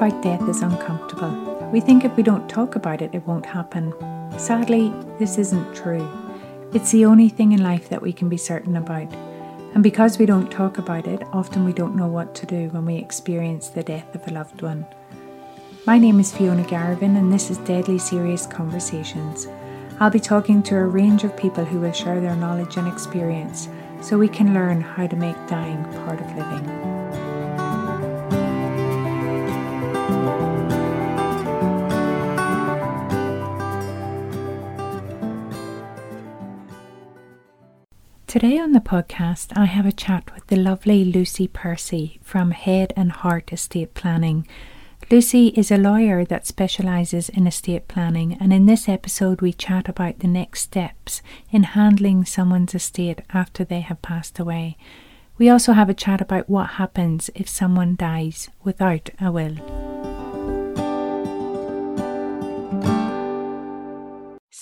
about death is uncomfortable. We think if we don't talk about it, it won't happen. Sadly, this isn't true. It's the only thing in life that we can be certain about. And because we don't talk about it, often we don't know what to do when we experience the death of a loved one. My name is Fiona Garvin, and this is Deadly Serious Conversations. I'll be talking to a range of people who will share their knowledge and experience so we can learn how to make dying part of living. Today on the podcast, I have a chat with the lovely Lucy Percy from Head and Heart Estate Planning. Lucy is a lawyer that specialises in estate planning, and in this episode, we chat about the next steps in handling someone's estate after they have passed away. We also have a chat about what happens if someone dies without a will.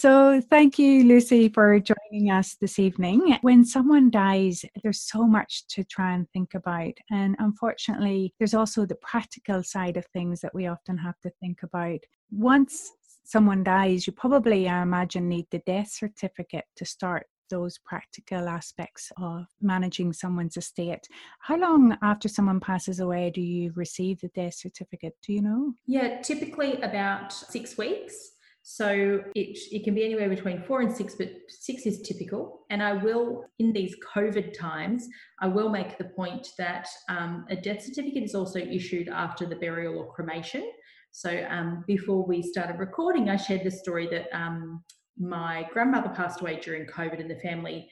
So, thank you, Lucy, for joining us this evening. When someone dies, there's so much to try and think about. And unfortunately, there's also the practical side of things that we often have to think about. Once someone dies, you probably, I imagine, need the death certificate to start those practical aspects of managing someone's estate. How long after someone passes away do you receive the death certificate? Do you know? Yeah, typically about six weeks. So it, it can be anywhere between four and six, but six is typical. And I will, in these COVID times, I will make the point that um, a death certificate is also issued after the burial or cremation. So um, before we started recording, I shared the story that um, my grandmother passed away during COVID and the family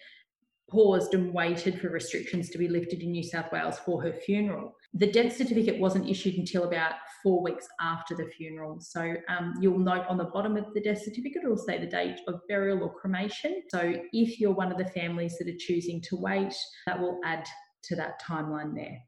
paused and waited for restrictions to be lifted in New South Wales for her funeral. The death certificate wasn't issued until about four weeks after the funeral. So um, you'll note on the bottom of the death certificate, it'll say the date of burial or cremation. So if you're one of the families that are choosing to wait, that will add to that timeline there.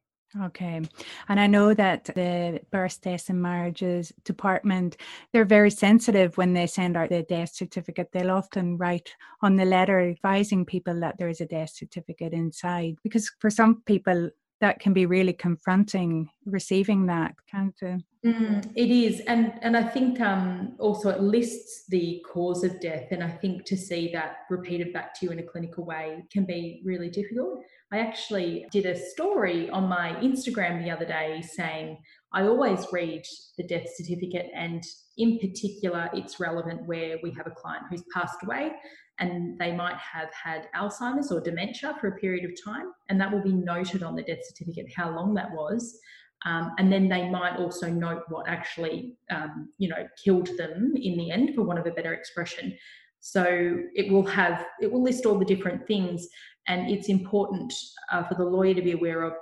Okay. And I know that the birth, deaths and marriages department, they're very sensitive when they send out the death certificate. They'll often write on the letter advising people that there is a death certificate inside. Because for some people, that can be really confronting receiving that, can't it? Mm, it is, and and I think um, also it lists the cause of death, and I think to see that repeated back to you in a clinical way can be really difficult. I actually did a story on my Instagram the other day saying I always read the death certificate, and in particular, it's relevant where we have a client who's passed away and they might have had Alzheimer's or dementia for a period of time, and that will be noted on the death certificate how long that was. Um, and then they might also note what actually, um, you know, killed them in the end, for want of a better expression. So it will have, it will list all the different things, and it's important uh, for the lawyer to be aware of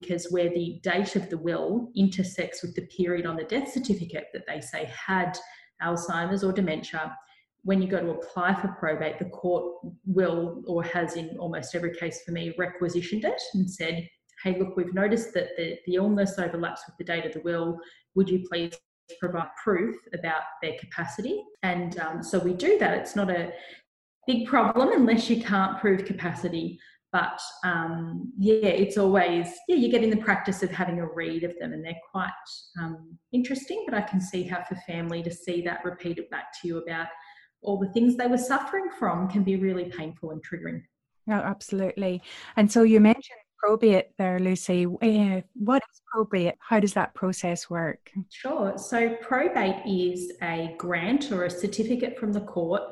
because where the date of the will intersects with the period on the death certificate that they say had Alzheimer's or dementia, when you go to apply for probate, the court will, or has in almost every case for me, requisitioned it and said, hey, look, we've noticed that the, the illness overlaps with the date of the will. Would you please provide proof about their capacity? And um, so we do that. It's not a big problem unless you can't prove capacity. But um, yeah, it's always, yeah, you get in the practice of having a read of them and they're quite um, interesting. But I can see how for family to see that repeated back to you about all the things they were suffering from can be really painful and triggering. Yeah, absolutely. And so you mentioned probate there, Lucy. Uh, what is probate? How does that process work? Sure. So, probate is a grant or a certificate from the court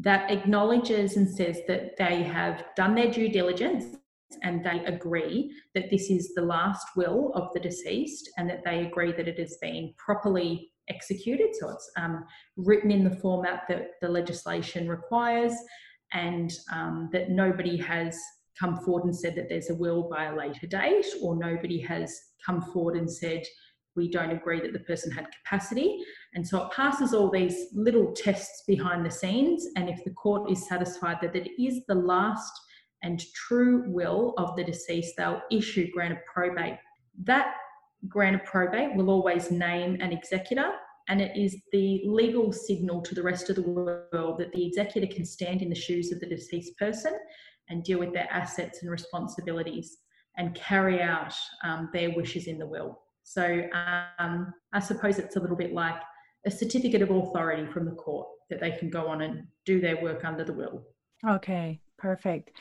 that acknowledges and says that they have done their due diligence and they agree that this is the last will of the deceased and that they agree that it has been properly executed. So it's um, written in the format that the legislation requires, and um, that nobody has come forward and said that there's a will by a later date, or nobody has come forward and said we don't agree that the person had capacity. And so it passes all these little tests behind the scenes. And if the court is satisfied that it is the last and true will of the deceased, they'll issue grant of probate. That grant of probate will always name an executor, and it is the legal signal to the rest of the world that the executor can stand in the shoes of the deceased person and deal with their assets and responsibilities and carry out um, their wishes in the will. So um, I suppose it's a little bit like a certificate of authority from the court that they can go on and do their work under the will. Okay, perfect.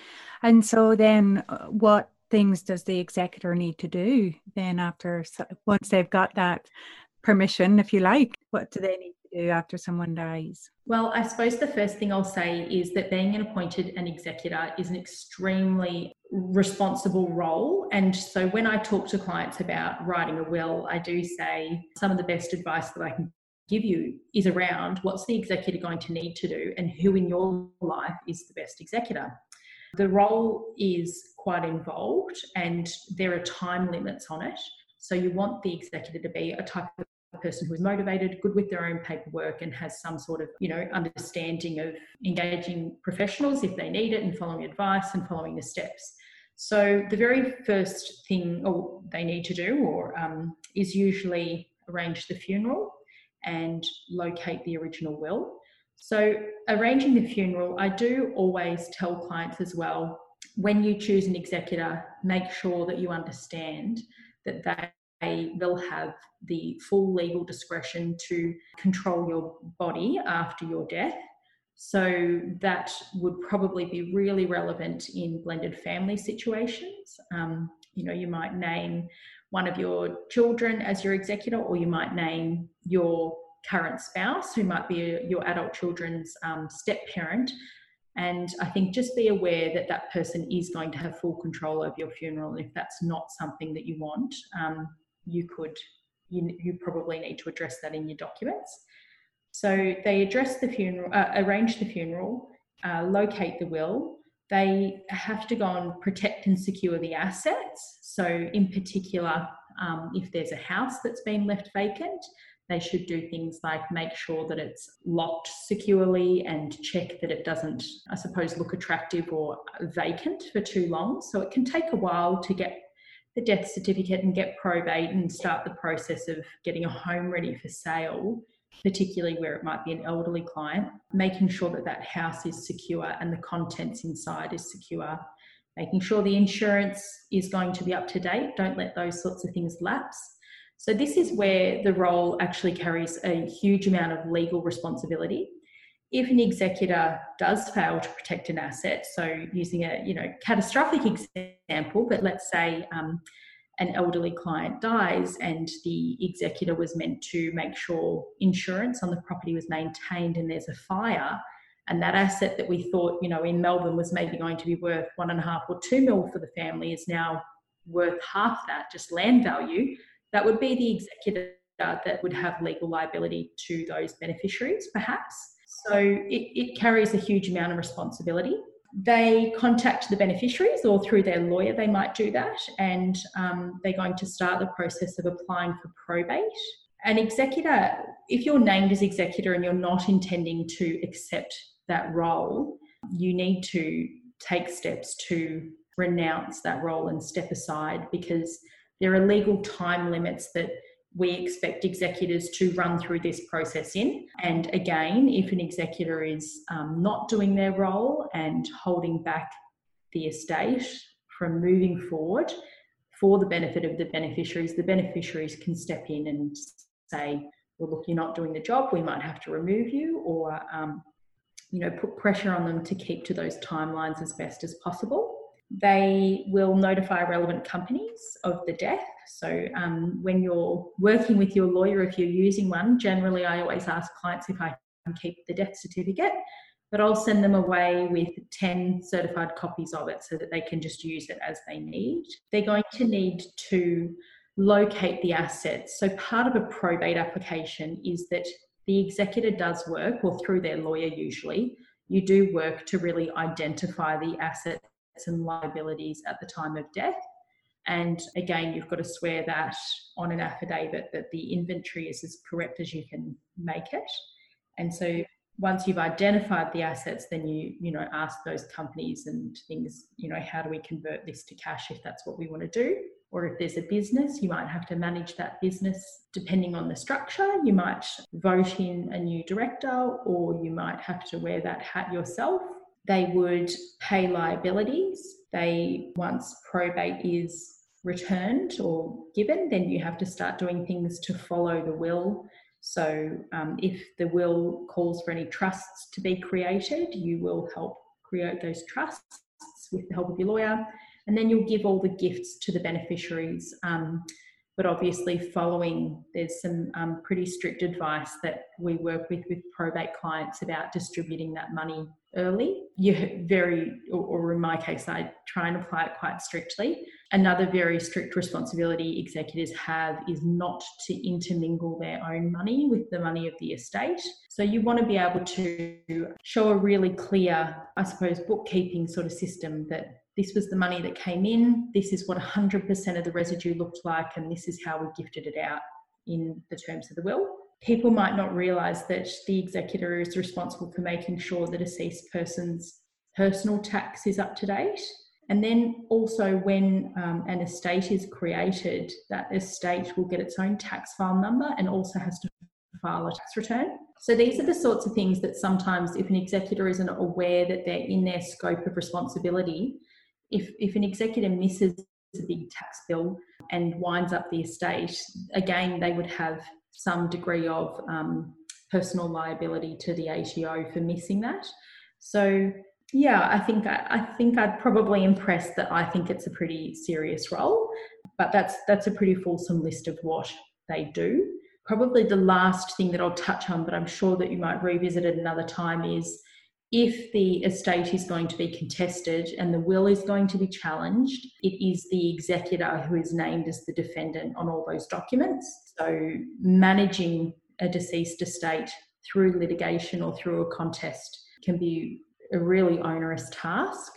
And so then uh, what things does the executor need to do then after once they've got that permission if you like what do they need to do after someone dies? Well i suppose the first thing i'll say is that being an appointed an executor is an extremely responsible role. And so when i talk to clients about writing a will i do say some of the best advice that i can give you is around what's the executor going to need to do and who in your life is the best executor the role is quite involved and there are time limits on it. So you want the executor to be a type of person who is motivated, good with their own paperwork, and has some sort of, you know, understanding of engaging professionals if they need it and following advice and following the steps. So the very first thing they need to do or um, is usually arrange the funeral and locate the original will. So, arranging the funeral, I do always tell clients as well when you choose an executor, make sure that you understand that they will have the full legal discretion to control your body after your death. So, that would probably be really relevant in blended family situations. Um, you know, you might name one of your children as your executor, or you might name your current spouse, who might be your adult children's um, step parent. And I think just be aware that that person is going to have full control over your funeral. And if that's not something that you want, um, you could, you, you probably need to address that in your documents. So they address the funeral, uh, arrange the funeral, uh, locate the will. They have to go and protect and secure the assets. So, in particular, um, if there's a house that's been left vacant, they should do things like make sure that it's locked securely and check that it doesn't, I suppose, look attractive or vacant for too long. So it can take a while to get the death certificate and get probate and start the process of getting a home ready for sale, particularly where it might be an elderly client, making sure that that house is secure and the contents inside is secure. Making sure the insurance is going to be up to date. Don't let those sorts of things lapse so this is where the role actually carries a huge amount of legal responsibility. If an executor does fail to protect an asset, so using a you know catastrophic example, but let's say um, an elderly client dies and the executor was meant to make sure insurance on the property was maintained and there's a fire and that asset that we thought you know in melbourne was maybe going to be worth one and a half or two mil for the family is now worth half that just land value that would be the executor that would have legal liability to those beneficiaries, perhaps. So it, it carries a huge amount of responsibility. They contact the beneficiaries or through their lawyer, they might do that, and um, they're going to start the process of applying for probate. An executor, if you're named as executor and you're not intending to accept that role, you need to take steps to renounce that role and step aside because there are legal time limits that we expect executors to run through this process in. And again, if an executor is um, not doing their role and holding back the estate from moving forward for the benefit of the beneficiaries, the beneficiaries can step in and say, well, look, you're not doing the job, we might have to remove you, or um, you know, put pressure on them to keep to those timelines as best as possible. They will notify relevant companies of the death. So, um, when you're working with your lawyer, if you're using one, generally I always ask clients if I can keep the death certificate, but I'll send them away with 10 certified copies of it so that they can just use it as they need. They're going to need to locate the assets. So, part of a probate application is that the executor does work, or through their lawyer usually, you do work to really identify the asset and liabilities at the time of death. And again, you've got to swear that on an affidavit that the inventory is as correct as you can make it. And so once you've identified the assets, then you, you know, ask those companies and things, you know, how do we convert this to cash if that's what we want to do? Or if there's a business, you might have to manage that business depending on the structure. You might vote in a new director, or you might have to wear that hat yourself they would pay liabilities. They, once probate is returned or given, then you have to start doing things to follow the will. So, um, if the will calls for any trusts to be created, you will help create those trusts with the help of your lawyer. And then you'll give all the gifts to the beneficiaries. Um, but obviously following there's some um, pretty strict advice that we work with with probate clients about distributing that money early. You very or, in my case i try and apply it quite strictly. Another very strict responsibility executors have is not to intermingle their own money with the money of the estate. So you want to be able to show a really clear i suppose bookkeeping sort of system that this was the money that came in, this is what 100% of the residue looked like, and this is how we gifted it out in the terms of the will. People might not realise that the executor is responsible for making sure the deceased person's personal tax is up to date. And then also, when um, an estate is created, that estate will get its own tax file number and also has to file a tax return. So, these are the sorts of things that sometimes, if an executor isn't aware that they're in their scope of responsibility, if, if an executor misses a big tax bill and winds up the estate, again, they would have some degree of um, personal liability to the ATO for missing that. So, yeah, I think I, I think I'd probably impress that I think it's a pretty serious role, but that's that's a pretty fulsome list of what they do. Probably the last thing that I'll touch on, but I'm sure that you might revisit it another time, is if the estate is going to be contested and the will is going to be challenged, it is the executor who is named as the defendant on all those documents. So, managing a deceased estate through litigation or through a contest can be a really onerous task.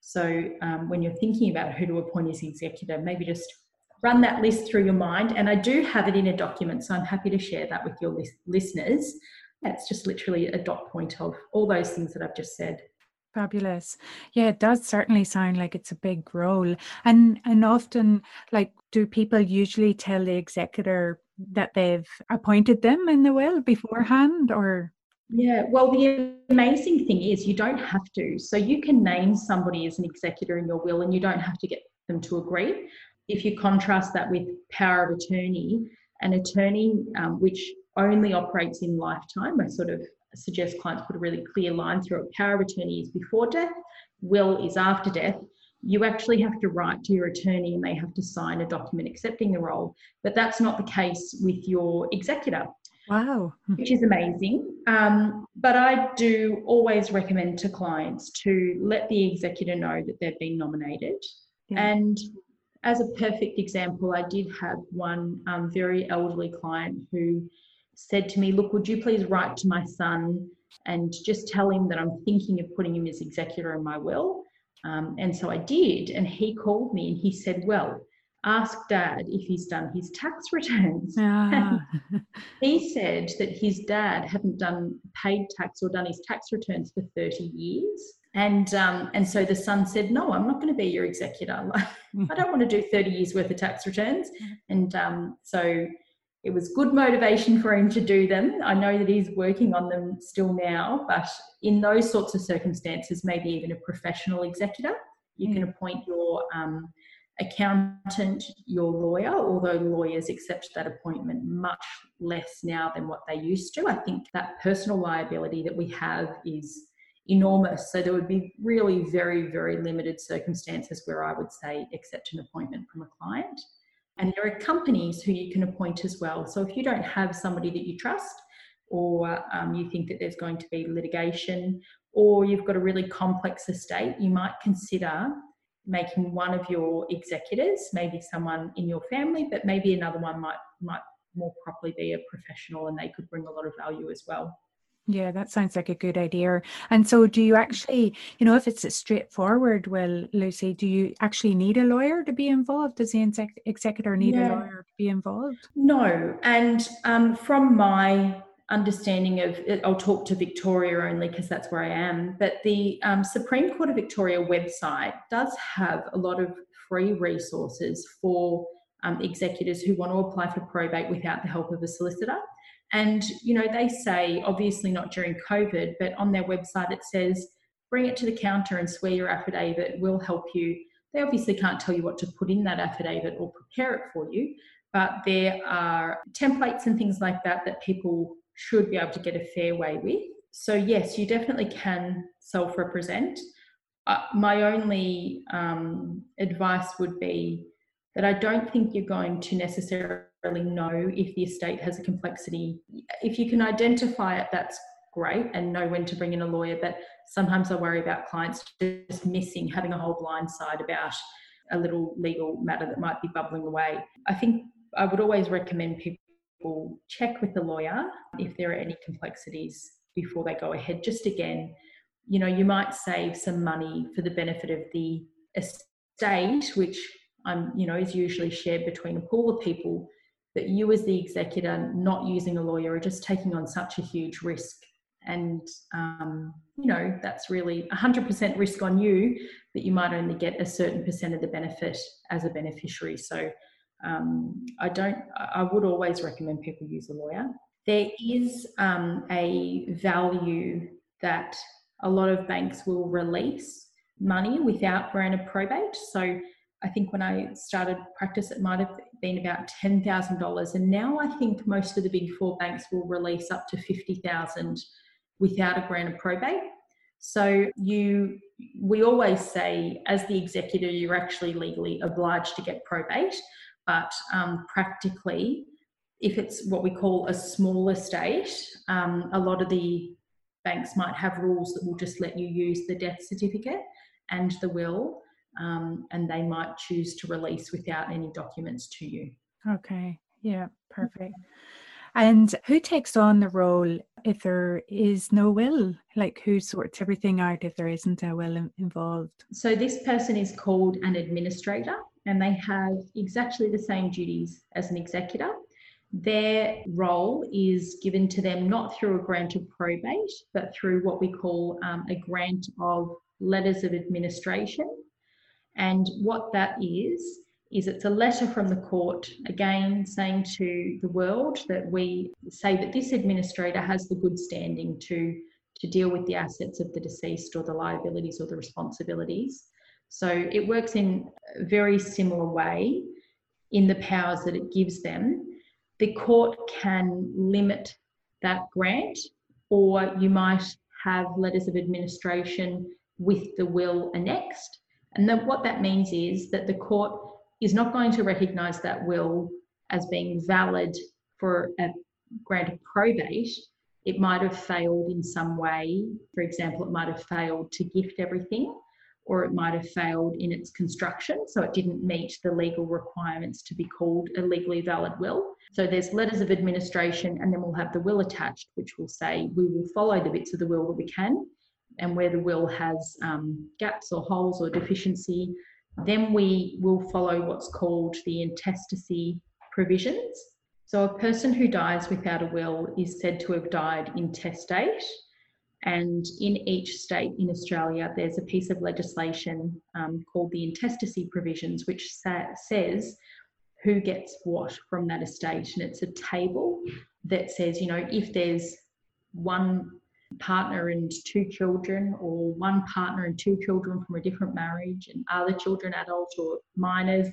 So, um, when you're thinking about who to appoint as executor, maybe just run that list through your mind. And I do have it in a document, so I'm happy to share that with your listeners. It's just literally a dot point of all those things that I've just said. Fabulous. Yeah, it does certainly sound like it's a big role. And and often like do people usually tell the executor that they've appointed them in the will beforehand or yeah, well, the amazing thing is you don't have to. So you can name somebody as an executor in your will and you don't have to get them to agree. If you contrast that with power of attorney, an attorney, um, which only operates in lifetime. a sort of suggest clients put a really clear line through it. Power of attorney is before death, will is after death. You actually have to write to your attorney and they have to sign a document accepting the role. But that's not the case with your executor. Wow. Which is amazing. Um, but I do always recommend to clients to let the executor know that they've been nominated. Yeah. And as a perfect example, I did have one um, very elderly client who said to me, Look, would you please write to my son and just tell him that I'm thinking of putting him as executor in my will? Um, and so I did. And he called me and he said, Well, ask dad if he's done his tax returns. Ah. he said that his dad hadn't done paid tax or done his tax returns for 30 years. And um, and so the son said, "No, I'm not going to be your executor. I don't want to do 30 years worth of tax returns." Mm-hmm. And um, so it was good motivation for him to do them. I know that he's working on them still now, but in those sorts of circumstances, maybe even a professional executor, you mm. can appoint your um, accountant, your lawyer, although lawyers accept that appointment much less now than what they used to. I think that personal liability that we have is enormous. So there would be really very, very limited circumstances where I would say accept an appointment from a client. And there are companies who you can appoint as well. So if you don't have somebody that you trust, or um, you think that there's going to be litigation, or you've got a really complex estate, you might consider making one of your executors, maybe someone in your family, but maybe another one might might more properly be a professional and they could bring a lot of value as well. Yeah, that sounds like a good idea. And so, do you actually, you know, if it's a straightforward well, Lucy, do you actually need a lawyer to be involved? Does the exec- executor need yeah. a lawyer to be involved? No. And um, from my understanding of it, I'll talk to Victoria only because that's where I am, but the um, Supreme Court of Victoria website does have a lot of free resources for um, executors who want to apply for probate without the help of a solicitor. And, you know, they say, obviously not during COVID, but on their website it says, bring it to the counter and swear your affidavit. We'll help you They obviously can't tell you what to put in that affidavit or prepare it for you, but there are templates and things like that that people should be able to get a fair way with. So, yes, you definitely can self represent. Uh, my only um, advice would be that I don't think you're going to necessarily know if the estate has a complexity. If you can identify it, that's great and know when to bring in a lawyer. But sometimes I worry about clients just missing, having a whole blind side about a little legal matter that might be bubbling away. I think I would always recommend people check with the lawyer if there are any complexities before they go ahead. Just again, you know, you might save some money for the benefit of the estate, which I'm, you know, is usually shared between a pool of people. But you, as the executor, not using a lawyer, are just taking on such a huge risk. And um, you know that's really 100% risk on you that you might only get a certain percent of the benefit as a beneficiary. So um, i don't i would always recommend people use a lawyer. There is um, a value that a lot of banks will release money without grant of probate. So i think when i started practice it might have been about $10000 and now i think most of the big four banks will release up to 50000 without a grant of probate. So you we always say as the executor you're actually legally obliged to get probate, but um, practically if it's what we call a small estate, um, a lot of the banks might have rules that will just let you use the death certificate and the will, um, and they might choose to release without any documents to you. Okay, yeah, perfect. And who takes on the role if there is no will? Like who sorts everything out if there isn't a will involved? So this person is called an administrator and they have exactly the same duties as an executor. Their role is given to them not through a grant of probate, but through what we call um, a grant of letters of administration. And what that is, is it's a letter from the court again saying to the world that we say that this administrator has the good standing to to deal with the assets of the deceased or the liabilities or the responsibilities. So it works in a very similar way in the powers that it gives them. The court can limit that grant or you might have letters of administration with the will annexed and what that means is that the court is not going to recognise that will as being valid for a grant of probate. It might have failed in some way. For example, it might have failed to gift everything, or it might have failed in its construction, so it didn't meet the legal requirements to be called a legally valid will. So there's letters of administration, and then we'll have the will attached, which will say we will follow the bits of the will that we can, and where the will has um, gaps or holes or deficiency, then we will follow what's called the intestacy provisions. So a person who dies without a will is said to have died intestate. And in each state in Australia, there's a piece of legislation um, called the intestacy provisions, which sa- says who gets what from that estate. And it's a table that says, you know, if there's one partner and two children, or one partner and two children from a different marriage, and are the children adult or minors?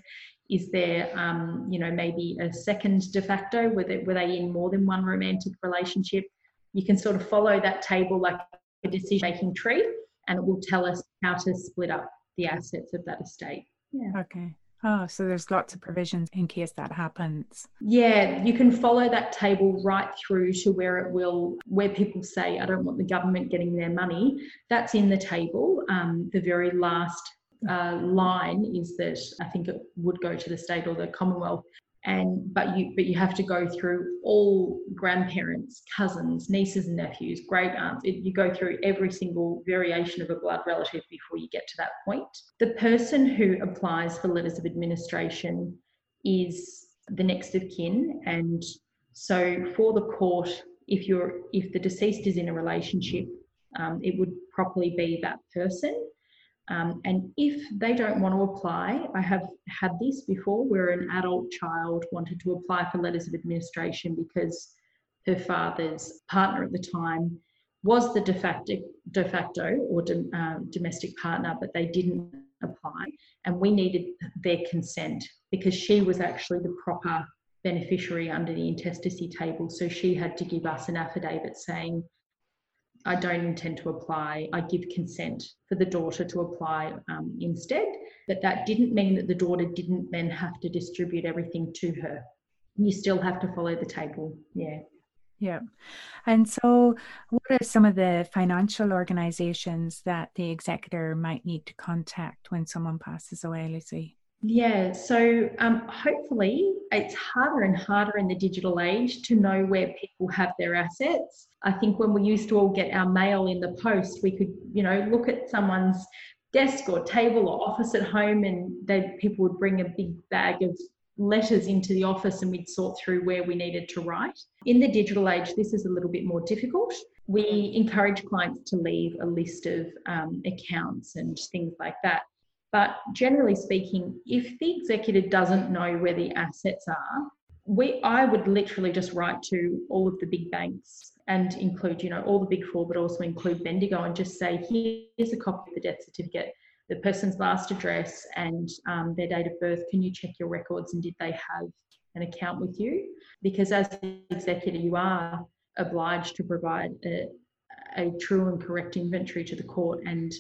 Is there, um, you know, maybe a second de facto? Were they, were they in more than one romantic relationship? You can sort of follow that table like a decision making tree, and it will tell us how to split up the assets of that estate. Yeah. Okay. Oh, so there's lots of provisions in case that happens. Yeah, you can follow that table right through to where it will, where people say, I don't want the government getting their money. That's in the table. Um, the very last uh, line is that I think it would go to the state or the Commonwealth and but you but you have to go through all grandparents cousins nieces and nephews great aunts. It, you go through every single variation of a blood relative before you get to that point. The person who applies for letters of administration is the next of kin. And so for the court if you're if the deceased is in a relationship um, it would properly be that person um, and if they don't want to apply, I have had this before where an adult child wanted to apply for letters of administration because her father's partner at the time was the de facto, de facto or de, um, domestic partner, but they didn't apply. and we needed their consent because she was actually the proper beneficiary under the intestacy table. So she had to give us an affidavit saying, I don't intend to apply. I give consent for the daughter to apply um, instead. But that didn't mean that the daughter didn't then have to distribute everything to her. You still have to follow the table. Yeah. Yeah. And so, what are some of the financial organizations that the executor might need to contact when someone passes away, Lucy? Yeah, so um, hopefully it's harder and harder in the digital age to know where people have their assets. I think when we used to all get our mail in the post, we could, you know, look at someone's desk or table or office at home, and they people would bring a big bag of letters into the office, and we'd sort through where we needed to write. In the digital age, this is a little bit more difficult. We encourage clients to leave a list of um, accounts and things like that but generally speaking, if the executor doesn't know where the assets are, we I would literally just write to all of the big banks and include, you know, all the big four, but also include Bendigo and just say, here's a copy of the death certificate, the person's last address and um, their date of birth. Can you check your records and did they have an account with you? Because as the executor, you are obliged to provide a, a true and correct inventory to the court and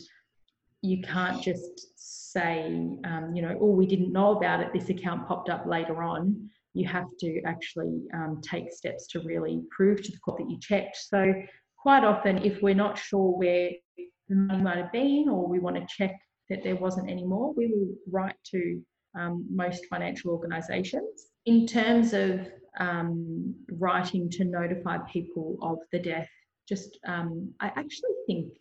you can't just say, um, you know, oh, we didn't know about it, this account popped up later on. You have to actually um, take steps to really prove to the court that you checked. So, quite often, if we're not sure where the money might have been or we want to check that there wasn't any more, we will write to um, most financial organisations. In terms of um, writing to notify people of the death, just um, I actually think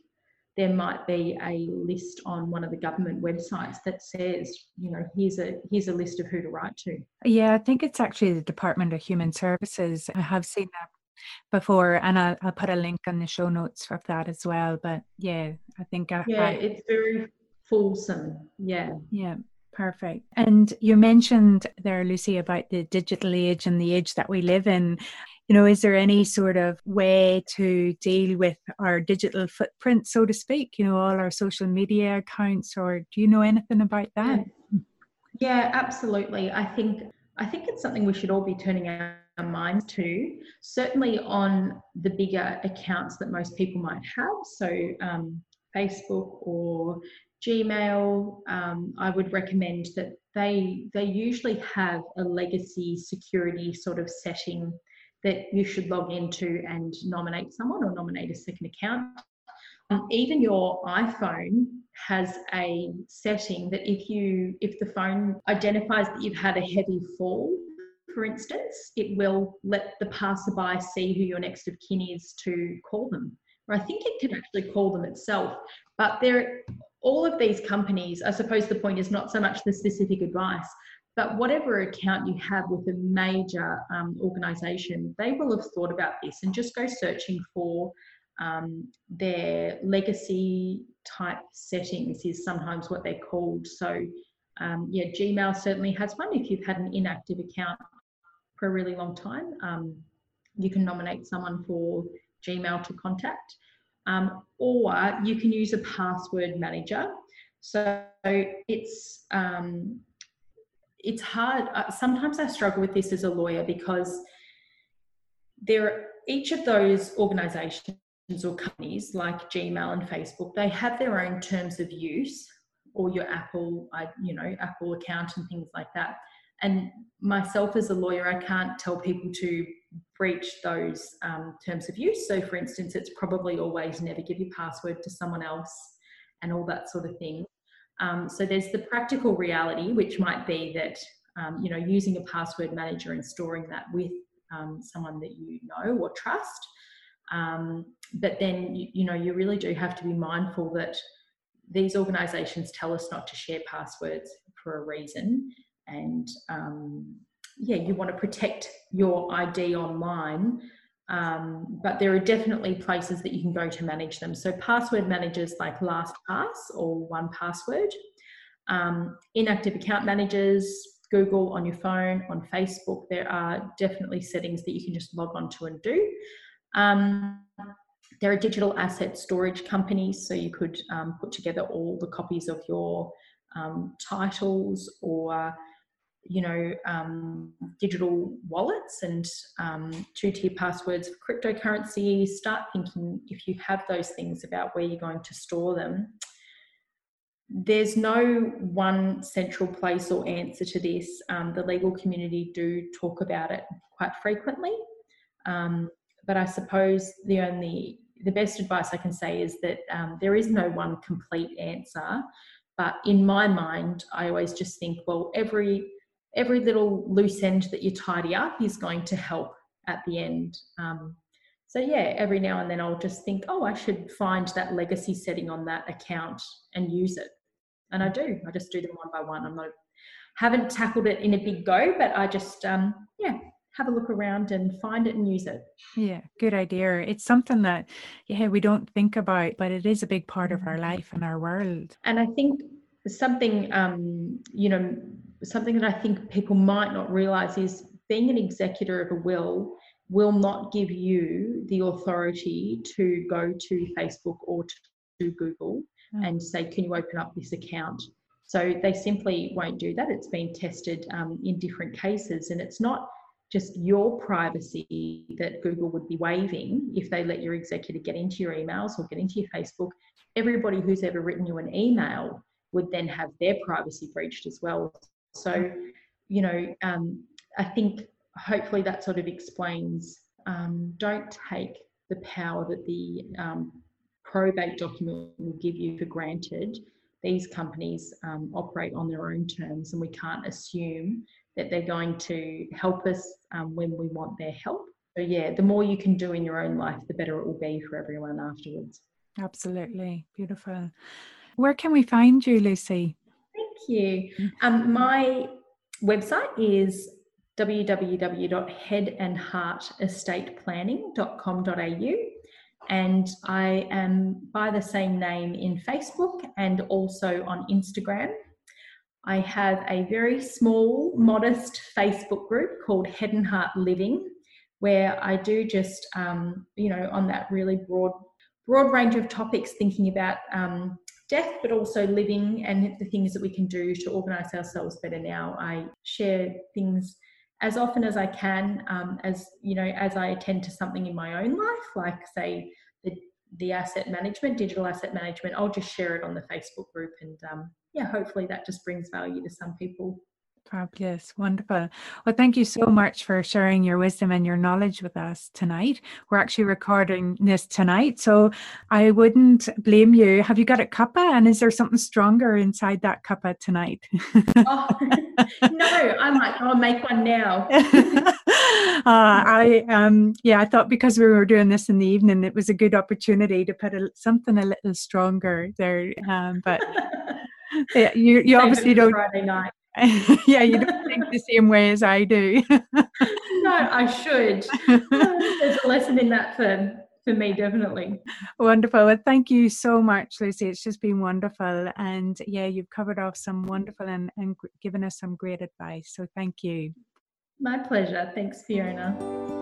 there might be a list on one of the government websites that says, you know, here's a here's a list of who to write to. Yeah, I think it's actually the Department of Human Services. I have seen that before, and I'll, I'll put a link on the show notes of that as well. But yeah, I think I, yeah, I, it's very fulsome. Yeah, yeah. Perfect. And you mentioned there, Lucy, about the digital age and the age that we live in you know, is there any sort of way to deal with our digital footprint, so to speak? You know, all our social media accounts, or do you know anything about that? Yeah, yeah absolutely. I think I think it's something we should all be turning our minds to. Certainly on the bigger accounts that most people might have, so um, Facebook or Gmail, um, I would recommend that they they usually have a legacy security sort of setting that you should log into and nominate someone or nominate a second account. Um, even your iPhone has a setting that if you if the phone identifies that you've had a heavy fall, for instance, it will let the passerby see who your next of kin is to call them. Or I think it can actually call them itself. But there all of these companies, I suppose the point is not so much the specific advice, but whatever account you have with a major um, organization, they will have thought about this and just go searching for um, their legacy type settings, is sometimes what they're called. So, um, yeah, Gmail certainly has one. If you've had an inactive account for a really long time, um, you can nominate someone for Gmail to contact. Um, or you can use a password manager. So it's um, it's hard. Uh, sometimes I struggle with this as a lawyer because there each of those organizations or companies like Gmail and Facebook, they have their own terms of use or your Apple, you know, Apple account and things like that. And myself as a lawyer, I can't tell people to breach those um, terms of use. So, for instance, it's probably always never give your password to someone else and all that sort of thing. Um, so there's the practical reality, which might be that um, you know using a password manager and storing that with um, someone that you know or trust. Um, but then you, you know you really do have to be mindful that these organisations tell us not to share passwords for a reason, and um, yeah, you want to protect your ID online um, but there are definitely places that you can go to manage them. So password managers like LastPass or 1Password, um, inactive account managers, Google on your phone, on Facebook. There are definitely settings that you can just log on to and do. Um, there are digital asset storage companies, so you could um, put together all the copies of your um, titles or you know um, digital wallets and um, two-tier passwords for cryptocurrency. Start thinking if you have those things about where you're going to store them. There's no one central place or answer to this. Um, the legal community do talk about it quite frequently. Um, but i suppose the only the best advice i can say is that um, there is no one complete answer. But in my mind i always just think well every every little loose end that you tidy up is going to help at the end. Um, so yeah, every now and then I'll just think, oh, I should find that legacy setting on that account and use it. And I do. I just do them one by one. I'm not haven't tackled it in a big go, but I just um, yeah have a look around and find it and use it. Yeah, good idea. It's something that yeah we don't think about, but it is a big part of our mm-hmm. life and our world. And I think something um, you know something that I think people might not realize is being an executor of a will will not give you the authority to go to Facebook or to Google mm. and say, Can you open up this account? So they simply won't do that. It's been tested um, in different cases, and it's not just your privacy that Google would be waiving if they let your executor get into your emails or get into your Facebook. Everybody who's ever written you an email would then have their privacy breached as well. So, you know, um, I think hopefully that sort of explains um, don't take the power that the um, probate document will give you for granted. These companies um, operate on their own terms, and we can't assume that they're going to help us um, when we want their help. So, yeah, the more you can do in your own life, the better it will be for everyone afterwards. Absolutely. Beautiful. Where can we find you, Lucy? You. Um, my website is www.headandheartestateplanning.com.au and I am by the same name in Facebook and also on Instagram. I have a very small, modest Facebook group called Head and Heart Living, where I do just, um, you know, on that really broad, broad range of topics, thinking about um, death, but also living and the things that we can do to organise ourselves better now. I share things as often as I can, um, as you know, as I attend to something in my own life, like say the the asset management, digital asset management. I'll just share it on the Facebook group, and um, yeah, hopefully that just brings value to some people. Fabulous, wonderful. Well, thank you so much for sharing your wisdom and your knowledge with us tonight. We're actually recording this tonight, so I wouldn't blame you. Have you got a cuppa, and is there something stronger inside that cuppa tonight? oh, no, I might. I'll make one now. uh, I um yeah, I thought because we were doing this in the evening, it was a good opportunity to put a, something a little stronger there. Um, but yeah, you you obviously don't. Friday night. yeah, you don't think the same way as I do. no, I should. There's a lesson in that for for me, definitely. Wonderful. Well, thank you so much, Lucy. It's just been wonderful, and yeah, you've covered off some wonderful and and given us some great advice. So thank you. My pleasure. Thanks, Fiona.